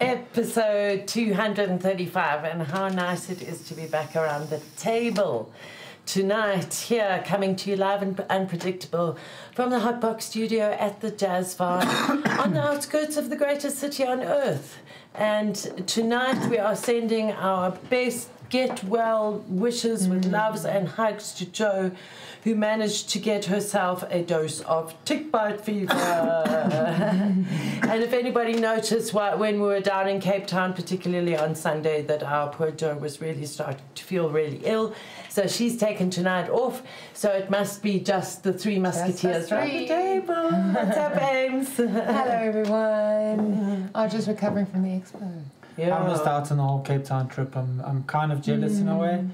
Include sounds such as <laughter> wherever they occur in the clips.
episode 235, and how nice it is to be back around the table tonight here, coming to you live and unpredictable from the Hotbox studio at the Jazz Farm <coughs> on the outskirts of the greatest city on earth. And tonight we are sending our best get well wishes with mm. loves and hugs to Joe who managed to get herself a dose of tick bite fever. <laughs> and if anybody noticed what, when we were down in Cape Town, particularly on Sunday, that our poor Joe was really starting to feel really ill. So she's taken tonight off. So it must be just the three musketeers around the table. What's up, <laughs> Ames? Hello, everyone. I'm <laughs> just recovering from the expo. Yeah. I missed out on the whole Cape Town trip. I'm, I'm kind of jealous in a way.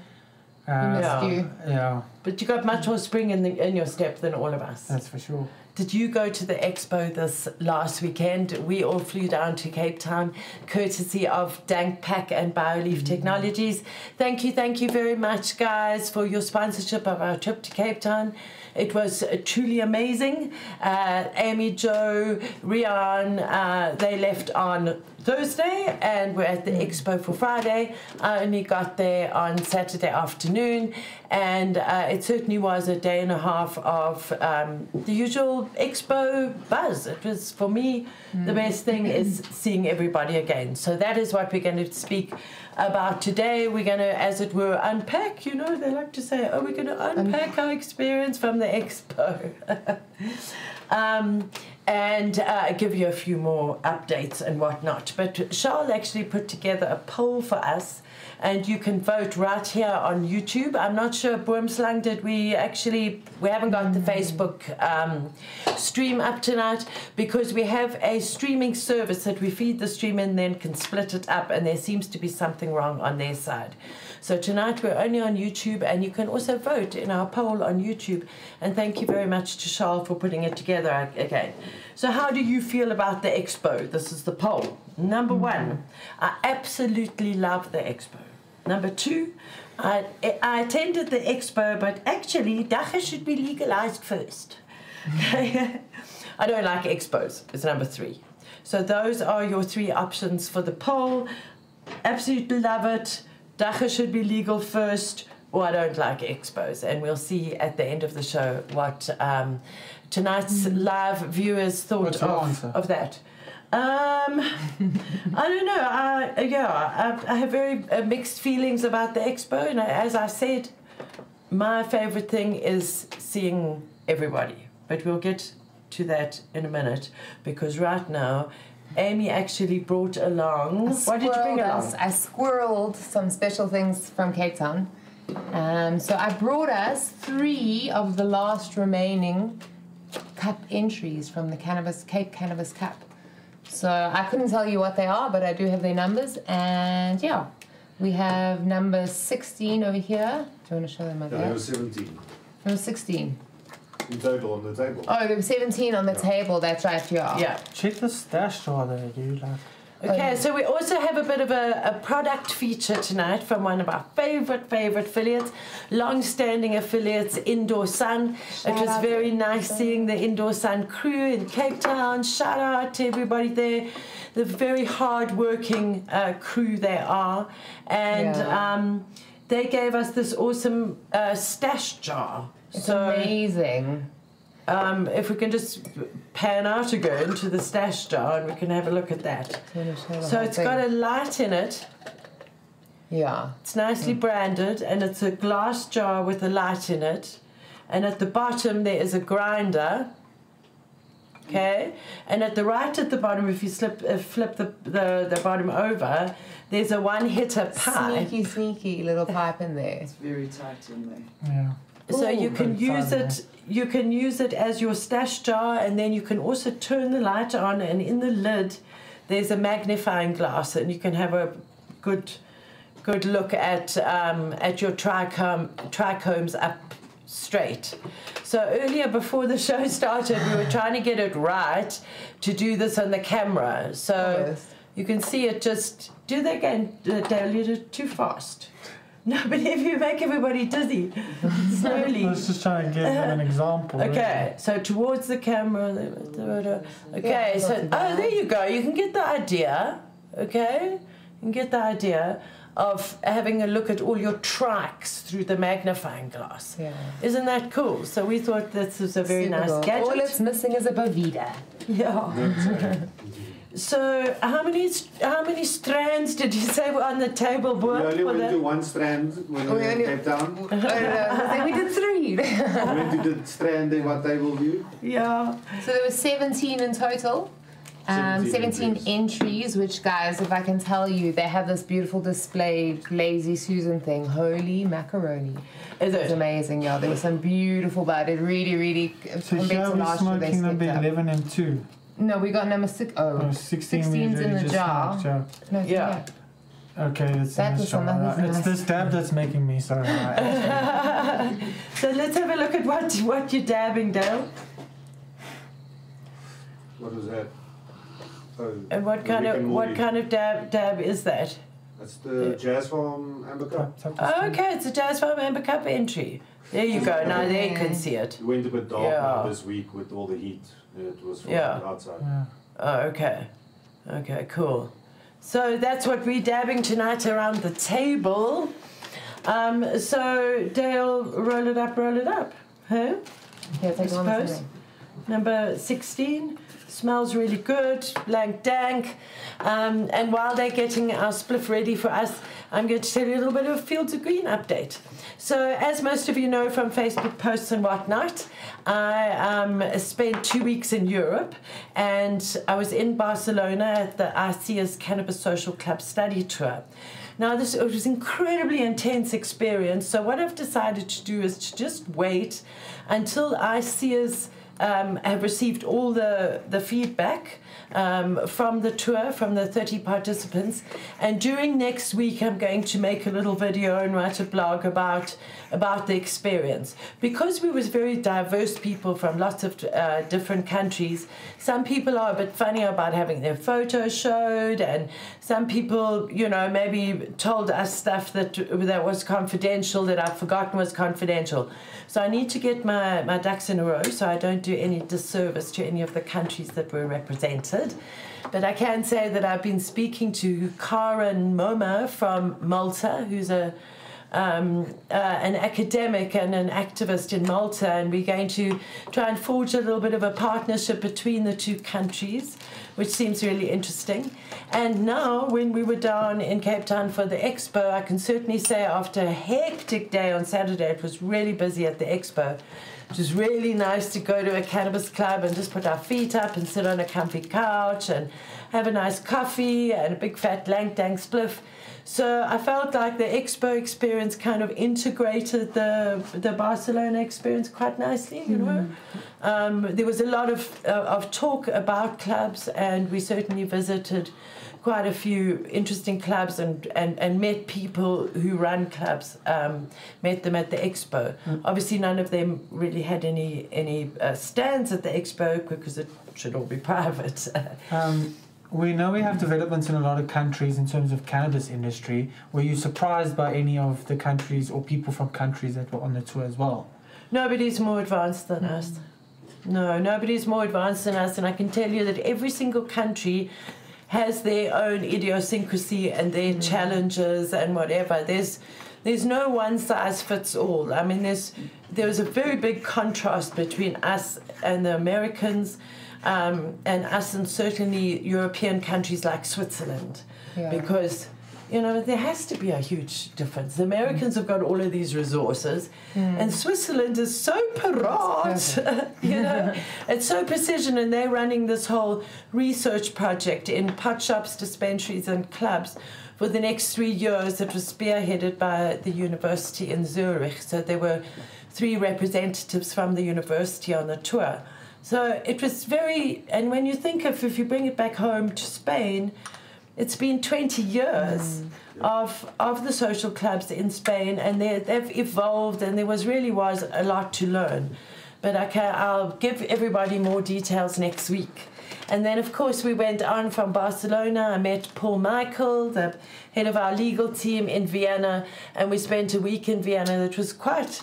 Uh, Yeah. You. yeah, But you got much more spring in, the, in your step than all of us. that's for sure. Did you go to the expo this last weekend? We all flew down to Cape Town, courtesy of Dank Pack and BioLeaf Technologies. Thank you, thank you very much, guys, for your sponsorship of our trip to Cape Town. It was uh, truly amazing. Uh, Amy, Joe, Rian, uh, they left on Thursday and we're at the expo for Friday. I only got there on Saturday afternoon, and uh, it certainly was a day and a half of um, the usual expo buzz. It was, for me, the best thing is seeing everybody again. So that is what we're going to speak about today. We're going to, as it were, unpack. You know, they like to say, oh, we're going to unpack our experience from the expo. <laughs> um, and uh, give you a few more updates and whatnot. But Charles actually put together a poll for us, and you can vote right here on YouTube. I'm not sure, Boomslang, did we actually, we haven't got the Facebook um, stream up tonight because we have a streaming service that we feed the stream and then can split it up, and there seems to be something wrong on their side. So tonight we're only on YouTube, and you can also vote in our poll on YouTube. And thank you very much to Charles for putting it together again. So, how do you feel about the expo? This is the poll. Number one, I absolutely love the expo. Number two, I, I attended the expo, but actually, dagga should be legalized first. Okay? <laughs> I don't like expos, it's number three. So, those are your three options for the poll. Absolutely love it. Dagga should be legal first, or I don't like expos. And we'll see at the end of the show what um, tonight's live viewers thought of, of that. Um, I don't know. I, yeah, I, I have very uh, mixed feelings about the expo. And as I said, my favorite thing is seeing everybody. But we'll get to that in a minute because right now, Amy actually brought along. What did you bring along? us- I squirreled some special things from Cape Town. Um, so I brought us three of the last remaining cup entries from the Cannabis Cape Cannabis Cup. So I couldn't tell you what they are, but I do have their numbers. And yeah, we have number 16 over here. Do you want to show them my Yeah, there there? was 17 Number 16. in total on the table. Oh, there were 17 on the Yeah. table. That's right, yeah. Yeah. Check the stash drawer there, you like. Okay, so we also have a bit of a, a product feature tonight from one of our favorite, favorite affiliates, long-standing affiliates, Indoor Sun. it was very nice seeing the Indoor Sun crew in Cape Town. Shout out to everybody there. The very hard-working uh, crew they are, and Yeah. um, they gave us this awesome uh, stash jar. It's so amazing. Um, if we can just pan out again to the stash jar, and we can have a look at that. Do you want to show the So whole it's thing? got a light in it. Yeah. It's nicely branded, and it's a glass jar with a light in it. And at the bottom there is a grinder. Okay, and at the right at the bottom, if you slip, uh, flip the, the the bottom over, there's a one-hitter pipe. Sneaky, sneaky little pipe in there. It's very tight in there. Yeah. So Ooh. you can use fun, it. You can use it as your stash jar, and then you can also turn the light on. And in the lid, there's a magnifying glass, and you can have a good, good look at um, at your trichome trichomes up straight. So earlier, before the show <laughs> started, we were trying to get it right to do this on the camera. So Yes. you can see it just do that again. Uh, dilute it too fast. <laughs> No, but if you make everybody dizzy, slowly I slowly. was just trying to give them an <laughs> example. Okay, so towards the camera. Okay, Yeah, so oh, there you go. You can get the idea. okay? you can get the idea of having a look at all your tracks through the magnifying glass. Yeah. Isn't that cool? So we thought this was a very Super nice cool. gadget. All it's missing is a Bovida. <laughs> Yeah. So how many how many strands did you say were on the table, We only for went the- to one strand when we We were in Cape Town. I don't know. I think we did three. We went to the strand in what table view. Yeah. So there were 17 in total. Um, 17 17 entries. entries, which, guys, if I can tell you, they have this beautiful display, Lazy Susan thing. Holy macaroni. Is It's amazing, y'all. There was some beautiful, but it really, really, So compared here we're they smoking number stepped 11 and 2. No, we got number six. Oh, Oh, 16 16's we in the just jar. yeah. no, Yeah. Okay, it's That in was this jar. one that. It's nice. this dab that's making me so high. <laughs> So let's have a look at what what you're dabbing down What was that? Oh, and what kind of what kind of dab dab is that? That's the Jazz Farm Amber Cup. Tap, tap the Oh, okay, it's a Jazz Farm Amber Cup entry. There you go. Now there you can see it. It went a bit dark Yeah. this week with all the heat. It was from Yeah. outside. Yeah. Oh, okay. Okay, cool. So that's what we're dabbing tonight around the table. Um, so Dale, roll it up, roll it up. Huh? Here, take I suppose. Number 16 smells really good, lank dank. Um, and while they're getting our spliff ready for us, I'm going to tell you a little bit of a Fields of Green update. So, as most of you know from Facebook posts and whatnot, I um, spent two weeks in Europe and I was in Barcelona at the ICEERS Cannabis Social Club study tour. Now, this it was an incredibly intense experience. So, what I've decided to do is to just wait until ICEERS um, have received all the, the feedback um, from the tour, from the 30 participants. And during next week, I'm going to make a little video and write a blog about, about the experience. Because we was very diverse people from lots of uh, different countries, some people are a bit funny about having their photos showed, and some people, you know, maybe told us stuff that, that was confidential that I've forgotten was confidential. So I need to get my, my ducks in a row so I don't do any disservice to any of the countries that were represented. But I can say that I've been speaking to Karen Moma from Malta, who's a um, uh, an academic and an activist in Malta, and we're going to try and forge a little bit of a partnership between the two countries, which seems really interesting. And now, when we were down in Cape Town for the expo, I can certainly say after a hectic day on Saturday, it was really busy at the expo. It was really nice to go to a cannabis club and just put our feet up and sit on a comfy couch and have a nice coffee and a big fat lank dank spliff. So I felt like the expo experience kind of integrated the the Barcelona experience quite nicely, you know. Hmm. Um, there was a lot of uh, of talk about clubs, and we certainly visited quite a few interesting clubs and, and, and met people who run clubs. Um, met them at the expo. Obviously, none of them really had any any uh, stands at the expo because it should all be <laughs> private. Um, we know we have developments in a lot of countries in terms of cannabis industry. Were you surprised by any of the countries or people from countries that were on the tour as well? Nobody's more advanced than us. No, nobody's more advanced than us, and I can tell you that every single country has their own idiosyncrasy and their challenges and whatever. There's there's no one size fits all. I mean, there's there's a very big contrast between us and the Americans, um, and us and certainly European countries like Switzerland, Yeah. because you know there has to be a huge difference. The Americans mm. have got all of these resources, mm. and Switzerland is so parade. <laughs> you know, <laughs> it's so precision, and they're running this whole research project in pot shops, dispensaries, and clubs for the next three years. It was spearheaded by the university in Zurich. So there were three representatives from the university on the tour. So it was very, and when you think of if you bring it back home to Spain, it's been 20 years mm. of of the social clubs in Spain, and they, they've evolved, and there was really was a lot to learn. But I can, I'll give everybody more details next week. And then, of course, we went on from Barcelona. I met Paul Michael, the head of our legal team in Vienna, and we spent a week in Vienna that was quite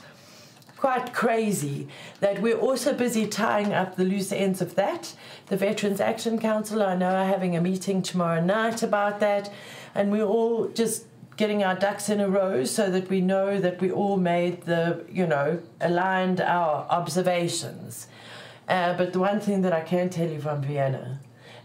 quite crazy that we're also busy tying up the loose ends of that. The Veterans Action Council, I know, are having a meeting tomorrow night about that, and we're all just getting our ducks in a row so that we know that we all made the, you know, aligned our observations. Uh, but the one thing that I can tell you from Vienna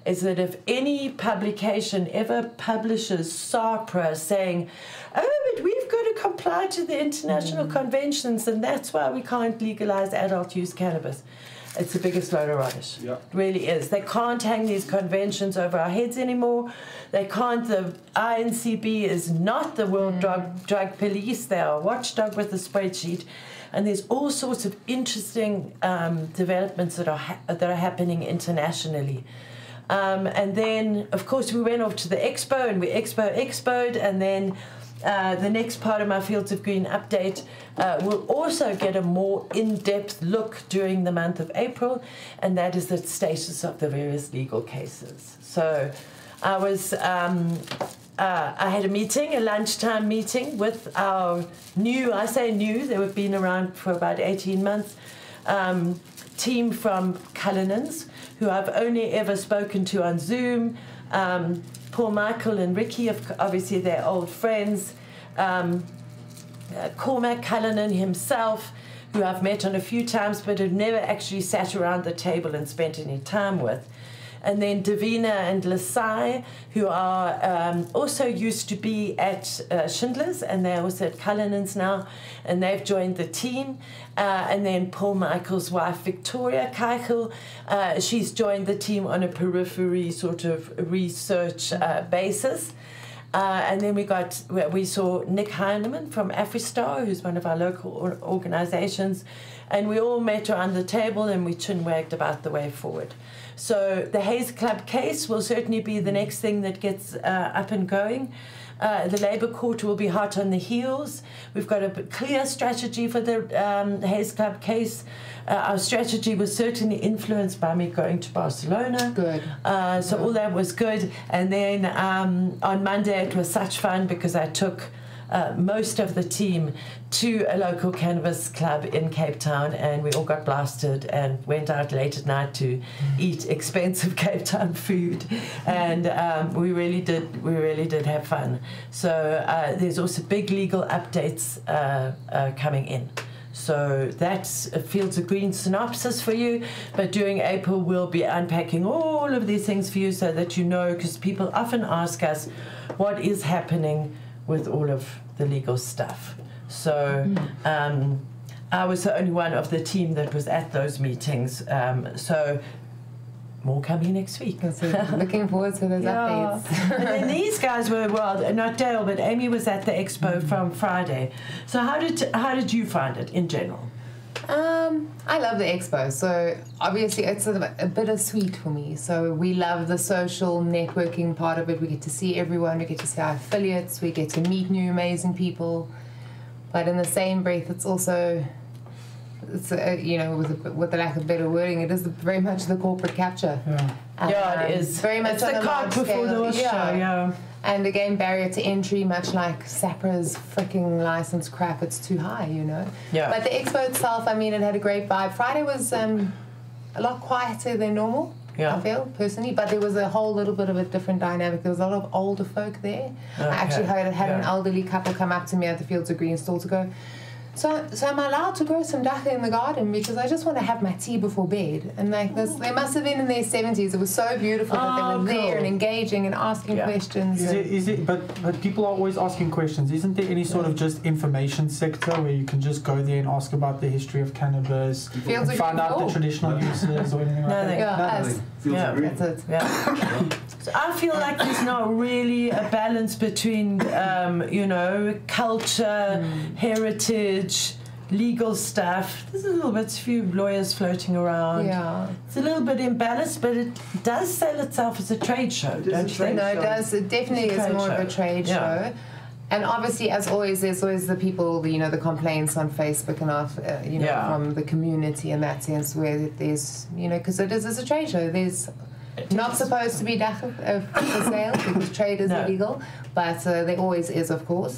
is that if any publication ever publishes SAHPRA saying, oh, but we've got to comply to the international mm. conventions and that's why we can't legalize adult use cannabis, it's the biggest load of rubbish. Yeah. It really is. They can't hang these conventions over our heads anymore. They can't. The INCB is not the World mm. Drug, Drug Police. They are a watchdog with a spreadsheet. And there's all sorts of interesting um, developments that are, ha- that are happening internationally. Um, and then, of course, we went off to the expo and we expo expoed. And then uh, the next part of my Fields of Green update uh, will also get a more in depth look during the month of April, and that is the status of the various legal cases. So I was. Um, uh, I had a meeting, a lunchtime meeting with our new, I say new, they have been around for about 18 months, um, team from Cullinan's, who I've only ever spoken to on Zoom. Um, Paul Michael and Ricky, obviously, they're old friends. Um, uh, Cormac Cullinan himself, who I've met on a few times but have never actually sat around the table and spent any time with and then Davina and Lasai, who are um, also used to be at uh, Schindler's, and they're also at Cullinan's now, and they've joined the team. Uh, and then Paul Michael's wife, Victoria Keichel, uh, she's joined the team on a periphery sort of research uh, basis. Uh, and then we got we saw Nick Heineman from AfriStar, who's one of our local organizations, and we all met around the table and we chin wagged about the way forward. So the Haze Club case will certainly be the next thing that gets uh, up and going. Uh, the Labour Court will be hot on the heels. We've got a clear strategy for the um, Haze Club case. Uh, our strategy was certainly influenced by me going to Barcelona. Good. Uh, so all that was good. And then um, on Monday it was such fun because I took uh, most of the team to a local cannabis club in Cape Town, and we all got blasted and went out late at night to eat expensive <laughs> Cape Town food, and um, we really did we really did have fun. So uh, there's also big legal updates uh, uh coming in. So that's a Fields of Green synopsis for you. But during April, we'll be unpacking all of these things for you so that you know, because people often ask us what is happening with all of the legal stuff. So mm. um, I was the only one of the team that was at those meetings. Um, so more coming next week. <laughs> Looking forward to those yeah. updates. and then <laughs> these guys were well, not Dale, but Amy was at the expo mm. from Friday. So how did how did you find it in general? Um, I love the expo. So obviously, it's a, a bittersweet for me. So we love the social networking part of it. We get to see everyone. We get to see our affiliates. We get to meet new amazing people. But in the same breath, it's also, it's a, you know, with a, with the lack of better wording, it is very much the corporate capture. Yeah, um, yeah it is. Very much it's the cart before the yeah. show. Yeah. And again, barrier to entry, much like SAHPRA's freaking license crap, it's too high, you know. Yeah. But the expo itself, I mean, it had a great vibe. Friday was um, a lot quieter than normal. Yeah. I feel personally, but there was a whole little bit of a different dynamic. There was a lot of older folk there. Okay. I actually heard had yeah. an elderly couple come up to me at the Fields of Green stall to go, so, so am I allowed to grow some dagga in the garden because I just want to have my tea before bed? And like this, they must have been in their seventies. It was so beautiful oh, that they were cool. there and engaging and asking yeah. questions. Is it? Is it? But but people are always asking questions. Isn't there any sort of just information sector where you can just go there and ask about the history of cannabis, and find out the traditional <laughs> uses or anything like Nothing. that? Yeah, Nothing. Us. Feels Yeah. agree. That's it. Yeah. so I feel like there's not really a balance between, um, you know, culture, heritage, legal stuff. There's a little bit few lawyers floating around. Yeah. It's a little bit imbalanced, but it does sell itself as a trade show, It is don't you think? No, it does. It definitely It's is trade more of a trade Yeah. show. And obviously, as always, there's always the people, you know, the complaints on Facebook and off, uh, you know, Yeah. from the community in that sense, where there's, you know, because it is it's a trade show. There's not supposed to be dagga uh, for sale because trade is No. illegal, but uh, there always is, of course.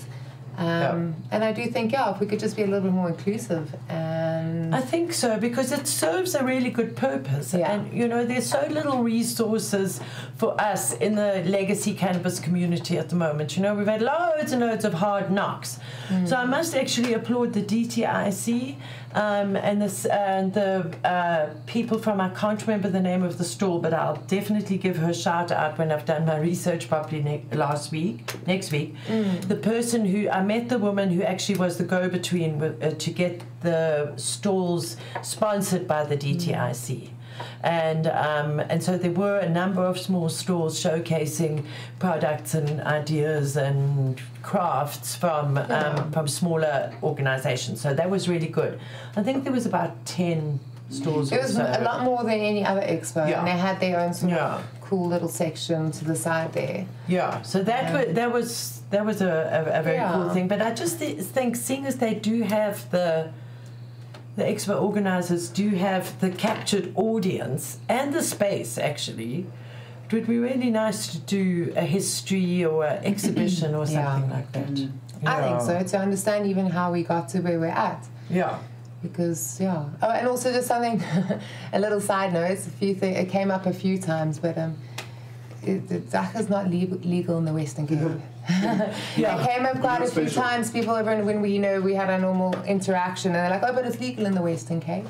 Um, And I do think, yeah, if we could just be a little bit more inclusive and Um, I think so because it serves a really good purpose, Yeah. and you know there's so little resources for us in the legacy cannabis community at the moment. You know we've had loads and loads of hard knocks, so I must actually applaud the DTIC um, and this and the uh, people from I can't remember the name of the store, but I'll definitely give her a shout out when I've done my research properly ne- last week, next week. The person who I met the woman who actually was the go between uh, to get the stalls sponsored by the DTIC. And um, and so there were a number of small stalls showcasing products and ideas and crafts from um, from smaller organisations. So that was really good. I think there was about ten stores. it was so. a lot more than any other expo, Yeah. and they had their own sort Yeah. of cool little section to the side there. Yeah, so that Yeah. was that was that was a, a, a very cool thing. But I just thi- think, seeing as they do have the the expo organizers do have the captured audience and the space actually. It would be really nice to do a history or an exhibition or <clears throat> Yeah. something like that. I think so to understand even how we got to where we're at. Yeah. because yeah oh and also just something <laughs> a little side note a few things it came up a few times but um Zach is not legal, legal in the Western Cape. Yeah. <laughs> It came up quite a few special. times. People, when when we, you know, we had a normal interaction, and they're like, "Oh, but it's legal in the Western Cape."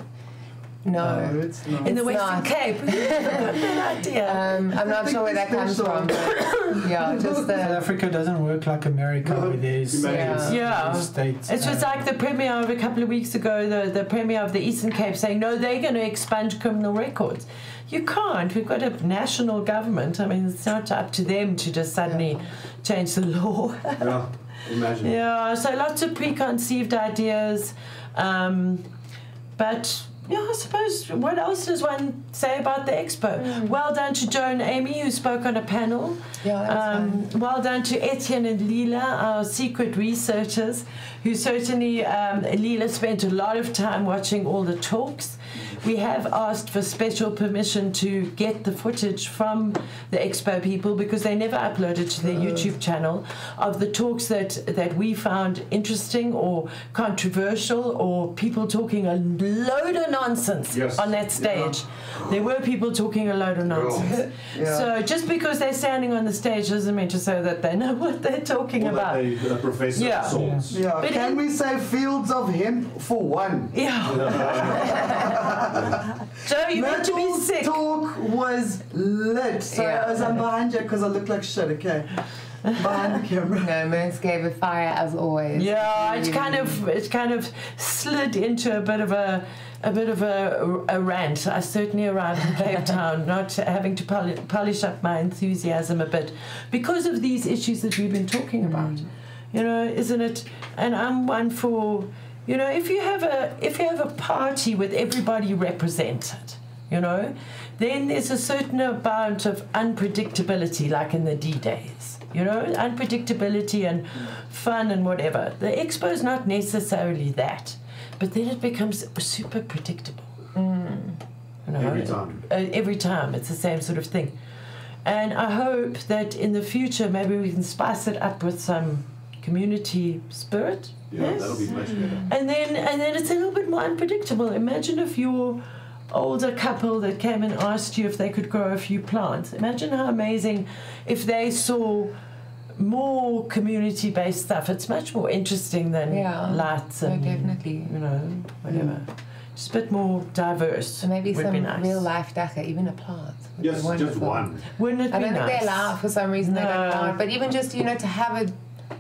No, No, it's not. In the It's Western not. Cape. <laughs> Good idea. um, I'm not sure where it's that comes special. from. <coughs> Yeah, just South the Africa doesn't work like America, No, where there's imagine. Yeah. states. It's just uh, like the premier of a couple of weeks ago, the, the premiere of the Eastern Cape saying, no, they're going to expunge criminal records. You can't. We've got a national government. I mean, it's not up to them to just suddenly change the law. <laughs> Yeah, imagine. yeah, so lots of preconceived ideas. Um, but yeah, I suppose what else does one say about the expo? Well done to Joan Amy, who spoke on a panel. yeah. Um, well done to Etienne and Lila, our secret researchers, who certainly, um, Lila spent a lot of time watching all the talks. We have asked for special permission to get the footage from the expo people because they never uploaded to their YouTube channel of the talks that, that we found interesting or controversial or people talking a load of nonsense Yes. on that stage. There were people talking a load of nonsense. Yeah. So just because they're standing on the stage doesn't mean to say that they know what they're talking Or that about. they, a professor Yeah. of sorts. yeah, But can in- we say fields of hemp for one? Yeah. <laughs> <laughs> Joe, you meant to be Myrtle's sick. talk was lit. So Yeah. as I'm behind you because I look like shit, okay? Behind the camera. No, Merce gave it fire as always. Yeah, it's mm. kind of it kind of slid into a bit of a a bit of a, a rant. I certainly arrived in Cape <laughs> Town not having to poli- polish up my enthusiasm a bit because of these issues that we've been talking about. Mm. You know, isn't it? And I'm one for, you know, if you have a if you have a party with everybody represented, you know, then there's a certain amount of unpredictability, like in the D days. You know, unpredictability and fun and whatever. The expo is not necessarily that, but then it becomes super predictable. You know, Every time. uh, every time it's the same sort of thing. And I hope that in the future maybe we can spice it up with some community spirit. Yeah, yes? that'll be much better. Mm. And then and then it's a little bit more unpredictable. Imagine if your older couple that came and asked you if they could grow a few plants. Imagine how amazing if they saw more community based stuff. It's much more interesting than Yeah. lights No, and definitely. you know, whatever. Mm. Just a bit more diverse. So maybe would some be nice. real life dagga, even a plant. Yes, just one. Wouldn't it I be don't think they allow it for some reason. They don't No. allow it. But even just you know to have a,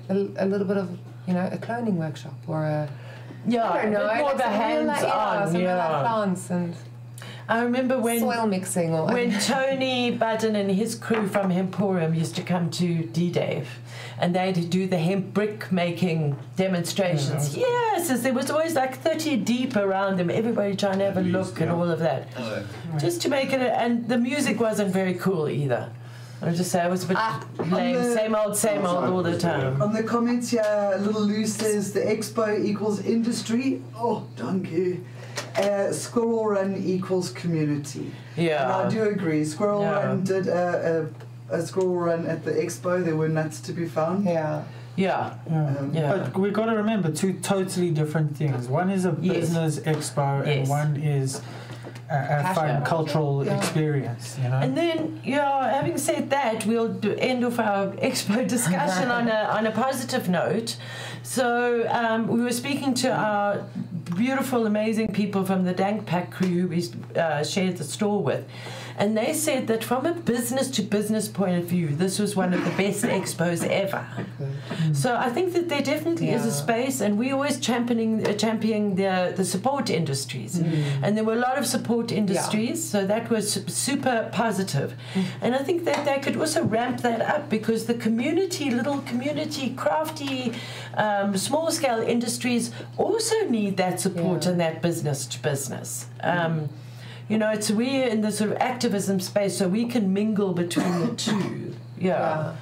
a, a little bit of you know a cloning workshop or a Yeah, I don't know a more like of a like, hands yeah, on. some real life Yeah. plants and I remember when soil mixing or when <laughs> Tony Budden and his crew from Hemporium used to come to D-Dave and they'd do the hemp brick making demonstrations. Mm-hmm. yes, as there was always like 30 deep around them, everybody trying to have a At least, look and all of that. Just to make it, a, and the music wasn't very cool either. I'll just say it was a bit Ah, lame, the- same old, same old all the time. On the comments here, Little Loose says the expo equals industry. Oh, donkey. Uh, Squirrel Run equals community. Yeah. And I do agree. Squirrel Yeah. Run did a, a, a squirrel run at the expo. There were nuts to be found. yeah. Yeah. Yeah. Um, Yeah. But we've got to remember two totally different things. One is a Yes. business expo, and one is a, a fun cultural Yeah. experience. You know. And then, yeah, having said that, we'll do end off our <laughs> expo discussion on a on a positive note. So um, we were speaking to our beautiful, amazing people from the Dank Pack crew who we uh, shared the store with. And they said that from a business to business point of view, this was one of the best expos ever. So I think that there definitely is a space, and we always championing uh, championing the the support industries, and there were a lot of support industries, so that was super positive. And I think that they could also ramp that up because the community, little community, crafty, um, small scale industries also need that support Yeah. and that business to business. Um, you know, it's we're in the sort of activism space, so we can mingle between the two. <coughs> Yeah.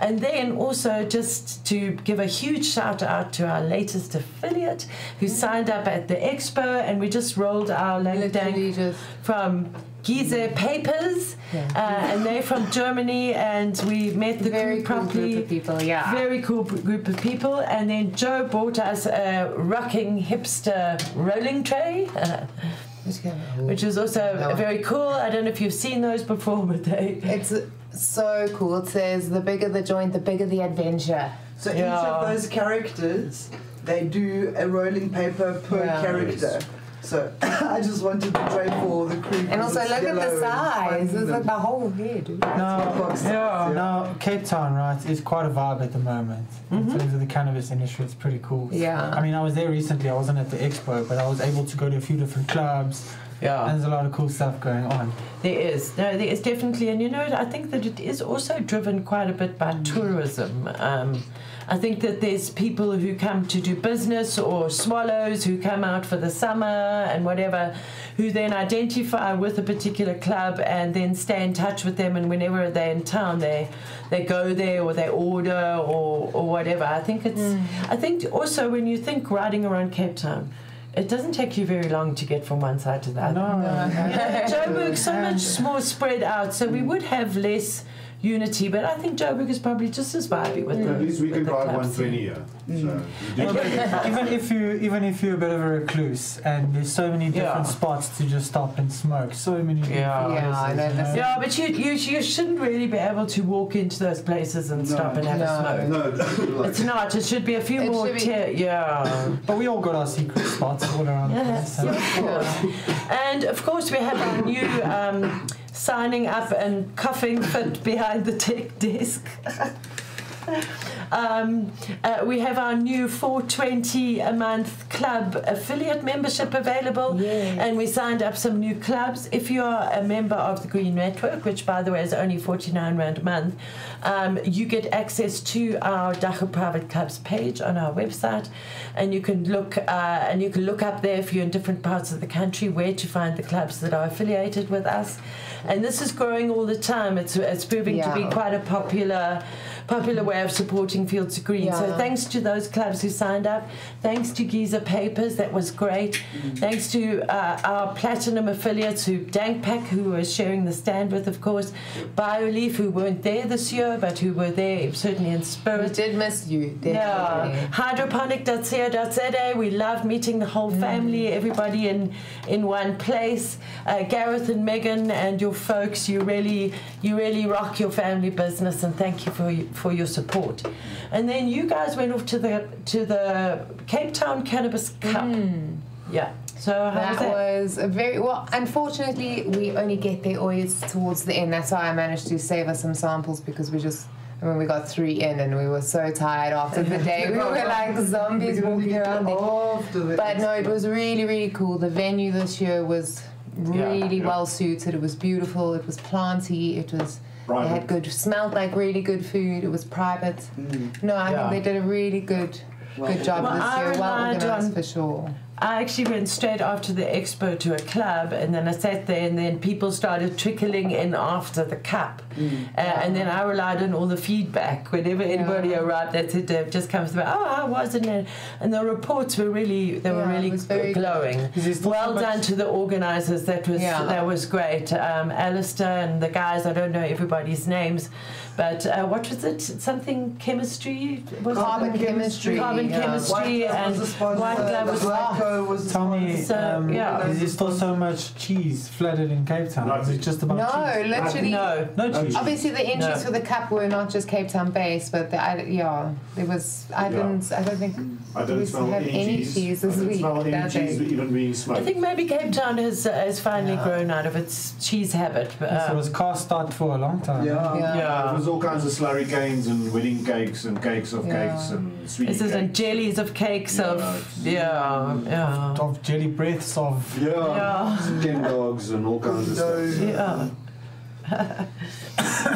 And then also just to give a huge shout out to our latest affiliate who signed up at the expo, and we just rolled our Lang Literally from Gizeh Papers, Yeah. uh, and they're from Germany, and we met the very crew cool properly. group of people. Yeah. Very cool group of people, and then Joe bought us a rocking hipster rolling tray, <laughs> which is also No. very cool. I don't know if you've seen those before, <laughs> but they It's so cool. It says the bigger the joint, the bigger the adventure. So each of those characters, they do a rolling paper per Yeah. character. So <laughs> I just wanted to try for the crew. And also look at the size. finding It's like the whole head. now, box size, yeah. now Cape Town, right, is quite a vibe at the moment in terms of the cannabis industry. It's pretty cool. Yeah. I mean, I was there recently. I wasn't at the expo, but I was able to go to a few different clubs. yeah. And there's a lot of cool stuff going on. There is. No, there is definitely. And you know, I think that it is also driven quite a bit by tourism. Um, I think that there's people who come to do business or swallows who come out for the summer and whatever, who then identify with a particular club and then stay in touch with them. And whenever they're in town, they they go there or they order or, or whatever. I think it's. Mm. I think also when you think riding around Cape Town. It doesn't take you very long to get from one side to the other. No, <laughs> You know, Joburg's so much more spread out, so we would have less unity. But I think Joburg is probably just as vibey with the. At least we can the drive clubs. 120 here. So you do Well, but even if you even if you're a bit of a recluse and there's so many different Yeah. spots to just stop and smoke, so many different Yeah. places, Yeah, I know, you Yeah, but you, you you shouldn't really be able to walk into those places and No. stop and have No. a smoke. no, like, It's not. It should be a few It more. should be- Tier, yeah. <laughs> But we all got our secret spots all around the Yes. place. so- And of course, we have our new um, signing up and coughing fit behind the tech desk. <laughs> <laughs> Um, uh, we have our new 420 a month club affiliate membership available, Yes. and we signed up some new clubs. If you are a member of the Green Network, which by the way is only 49 rand a month, um, you get access to our Dagga Private Clubs page on our website, and you can look uh, and you can look up there if you're in different parts of the country where to find the clubs that are affiliated with us. And this is growing all the time. It's it's proving to be quite a popular popular way of supporting Fields of Green. So thanks to those clubs who signed up. Thanks to Gizeh Papers, that was great. Thanks to uh, our platinum affiliates who Dankpack, who was sharing the stand with, of course. BioLeaf, who weren't there this year, but who were there certainly in We spirit. did miss you, Yeah, definitely. hydroponic.co.za. We love meeting the whole family, everybody in in one place. Uh, Gareth and Megan and your folks, you really you really rock your family business, and thank you for for your support. And then you guys went off to the to the Cape Town Cannabis Cup. Hmm. Yeah. So how was That that? was a very well. Unfortunately, we only get there always towards the end. That's why I managed to save us some samples because we just. I mean, we got three in and we were so tired after the day. We were <laughs> like zombies We're walking need to around there. But no, it was really, really cool. The venue this year was really Yeah. well suited. It was beautiful. It was planty. It was. They had good, smelled like really good food. It was private. Mm. No, I Yeah. think they did a really good, Well good job Well, this year. Well relied organized for sure. I actually went straight after the expo to a club, and then I sat there, and then people started trickling in after the cup. Mm. Uh, and then I relied on all the feedback. Whenever yeah. anybody arrived, that it uh, just comes through. Oh, how was it? And the reports were really, they were really glowing. Well done to the organisers. That was that was great. Um, Alistair and the guys. I don't know everybody's names, but uh, what was it? Something chemistry? Was carbon chemistry. Carbon yeah. chemistry White and White Glove was Glasgow was Tell me, so, um, yeah. is there still so much cheese flooded in Cape Town? Is it just about No, cheese? literally. No. No cheese. Obviously, the entries no. for the cup were not just Cape Town based, but the, I, yeah, there was. I didn't. I don't think. I don't smell have any, any cheese. cheese this week. Smell any cheese even being smoked. I think maybe Cape Town has uh, has finally yeah. grown out of its cheese habit. But, um, so it was cast out for a long time. Yeah. yeah. yeah. There was all kinds of slurry games and wedding cakes and cakes of yeah. cakes and sweet This is and jellies of cakes yeah. of yeah yeah of jelly breaths of yeah, yeah. Ken dogs and all kinds of stuff. Yeah. <laughs>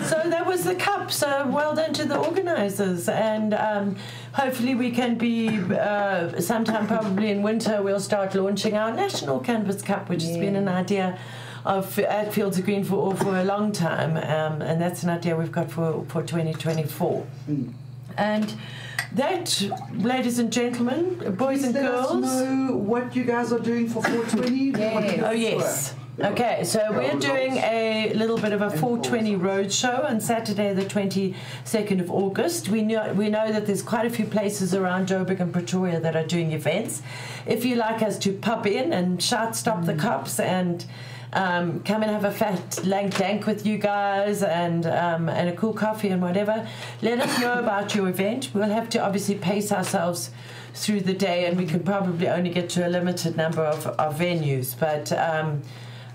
so that was the cup. So well done to the organisers, and um, hopefully we can be uh, sometime probably in winter we'll start launching our national cannabis cup, which yeah. has been an idea of at Fields of Green for for a long time, um, and that's an idea we've got for for 2024. Mm. And that, ladies and gentlemen, boys Please and let girls. Us know what you guys are doing for 420. <laughs> yes. Oh yes. Okay, so we're doing a little bit of a 420 road show on Saturday, the 22nd of August. We know we know that there's quite a few places around Joburg and Pretoria that are doing events. If you like us to pop in and shout "Stop the cops" and um, come and have a fat lank dank with you guys and um, and a cool coffee and whatever. Let us know about your event. We'll have to obviously pace ourselves through the day, and we can probably only get to a limited number of, of venues. But um,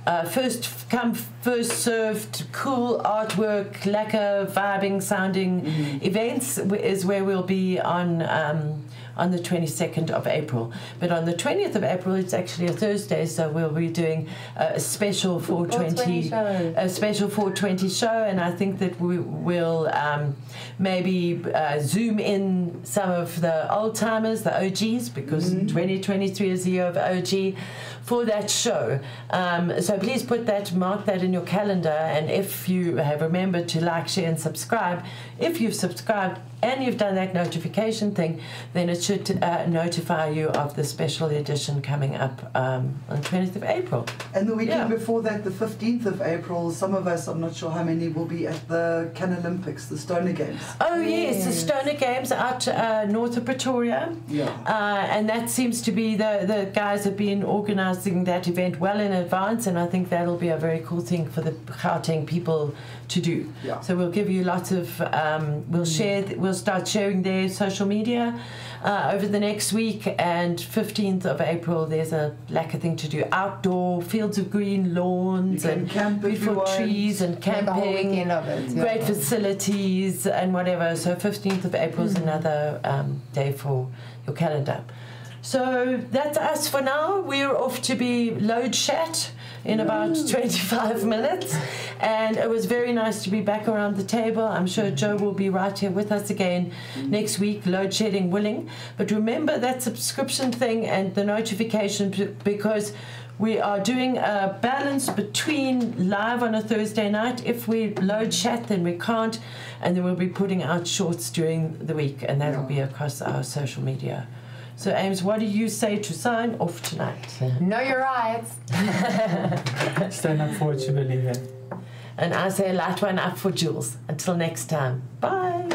uh, first come, first served, cool artwork, lekker, vibing, sounding mm-hmm. events is where we'll be on um, on the 22nd of April. But on the 20th of April, it's actually a Thursday, so we'll be doing a special 420, a special 420 show, and I think that we will um, maybe uh, zoom in some of the old timers, the OGs, because mm-hmm. 2023 is the year of OG for that show. Um, so please put that, mark that in your calendar, and if you have remembered to like, share, and subscribe, if you've subscribed, and you've done that notification thing, then it should uh, notify you of the special edition coming up um, on the 20th of April. And the weekend yeah. before that, the 15th of April, some of us, I'm not sure how many, will be at the Can Olympics, the Stoner Games. Oh, yes, yes the Stoner Games out uh, north of Pretoria. Yeah. Uh, and that seems to be the, the guys have been organising that event well in advance, and I think that'll be a very cool thing for the Gauteng people to do. Yeah. So we'll give you lots of, um, we'll mm. share, we'll start sharing their social media uh, over the next week. And 15th of April, there's a lekker thing to do outdoor, fields of green, lawns, and beautiful trees and camping. It, yeah. Great facilities and whatever. So 15th of April is mm. another um, day for your calendar. So that's us for now. We're off to be load shed in about 25 minutes. And it was very nice to be back around the table. I'm sure Joe will be right here with us again next week, load shedding willing. But remember that subscription thing and the notification because we are doing a balance between live on a Thursday night. If we load shed, then we can't. And then we'll be putting out shorts during the week, and that'll be across our social media. So, Ames, what do you say to sign off tonight? Know your rights. <laughs> Stand up for what you believe in. And I say light one up for Jules. Until next time. Bye.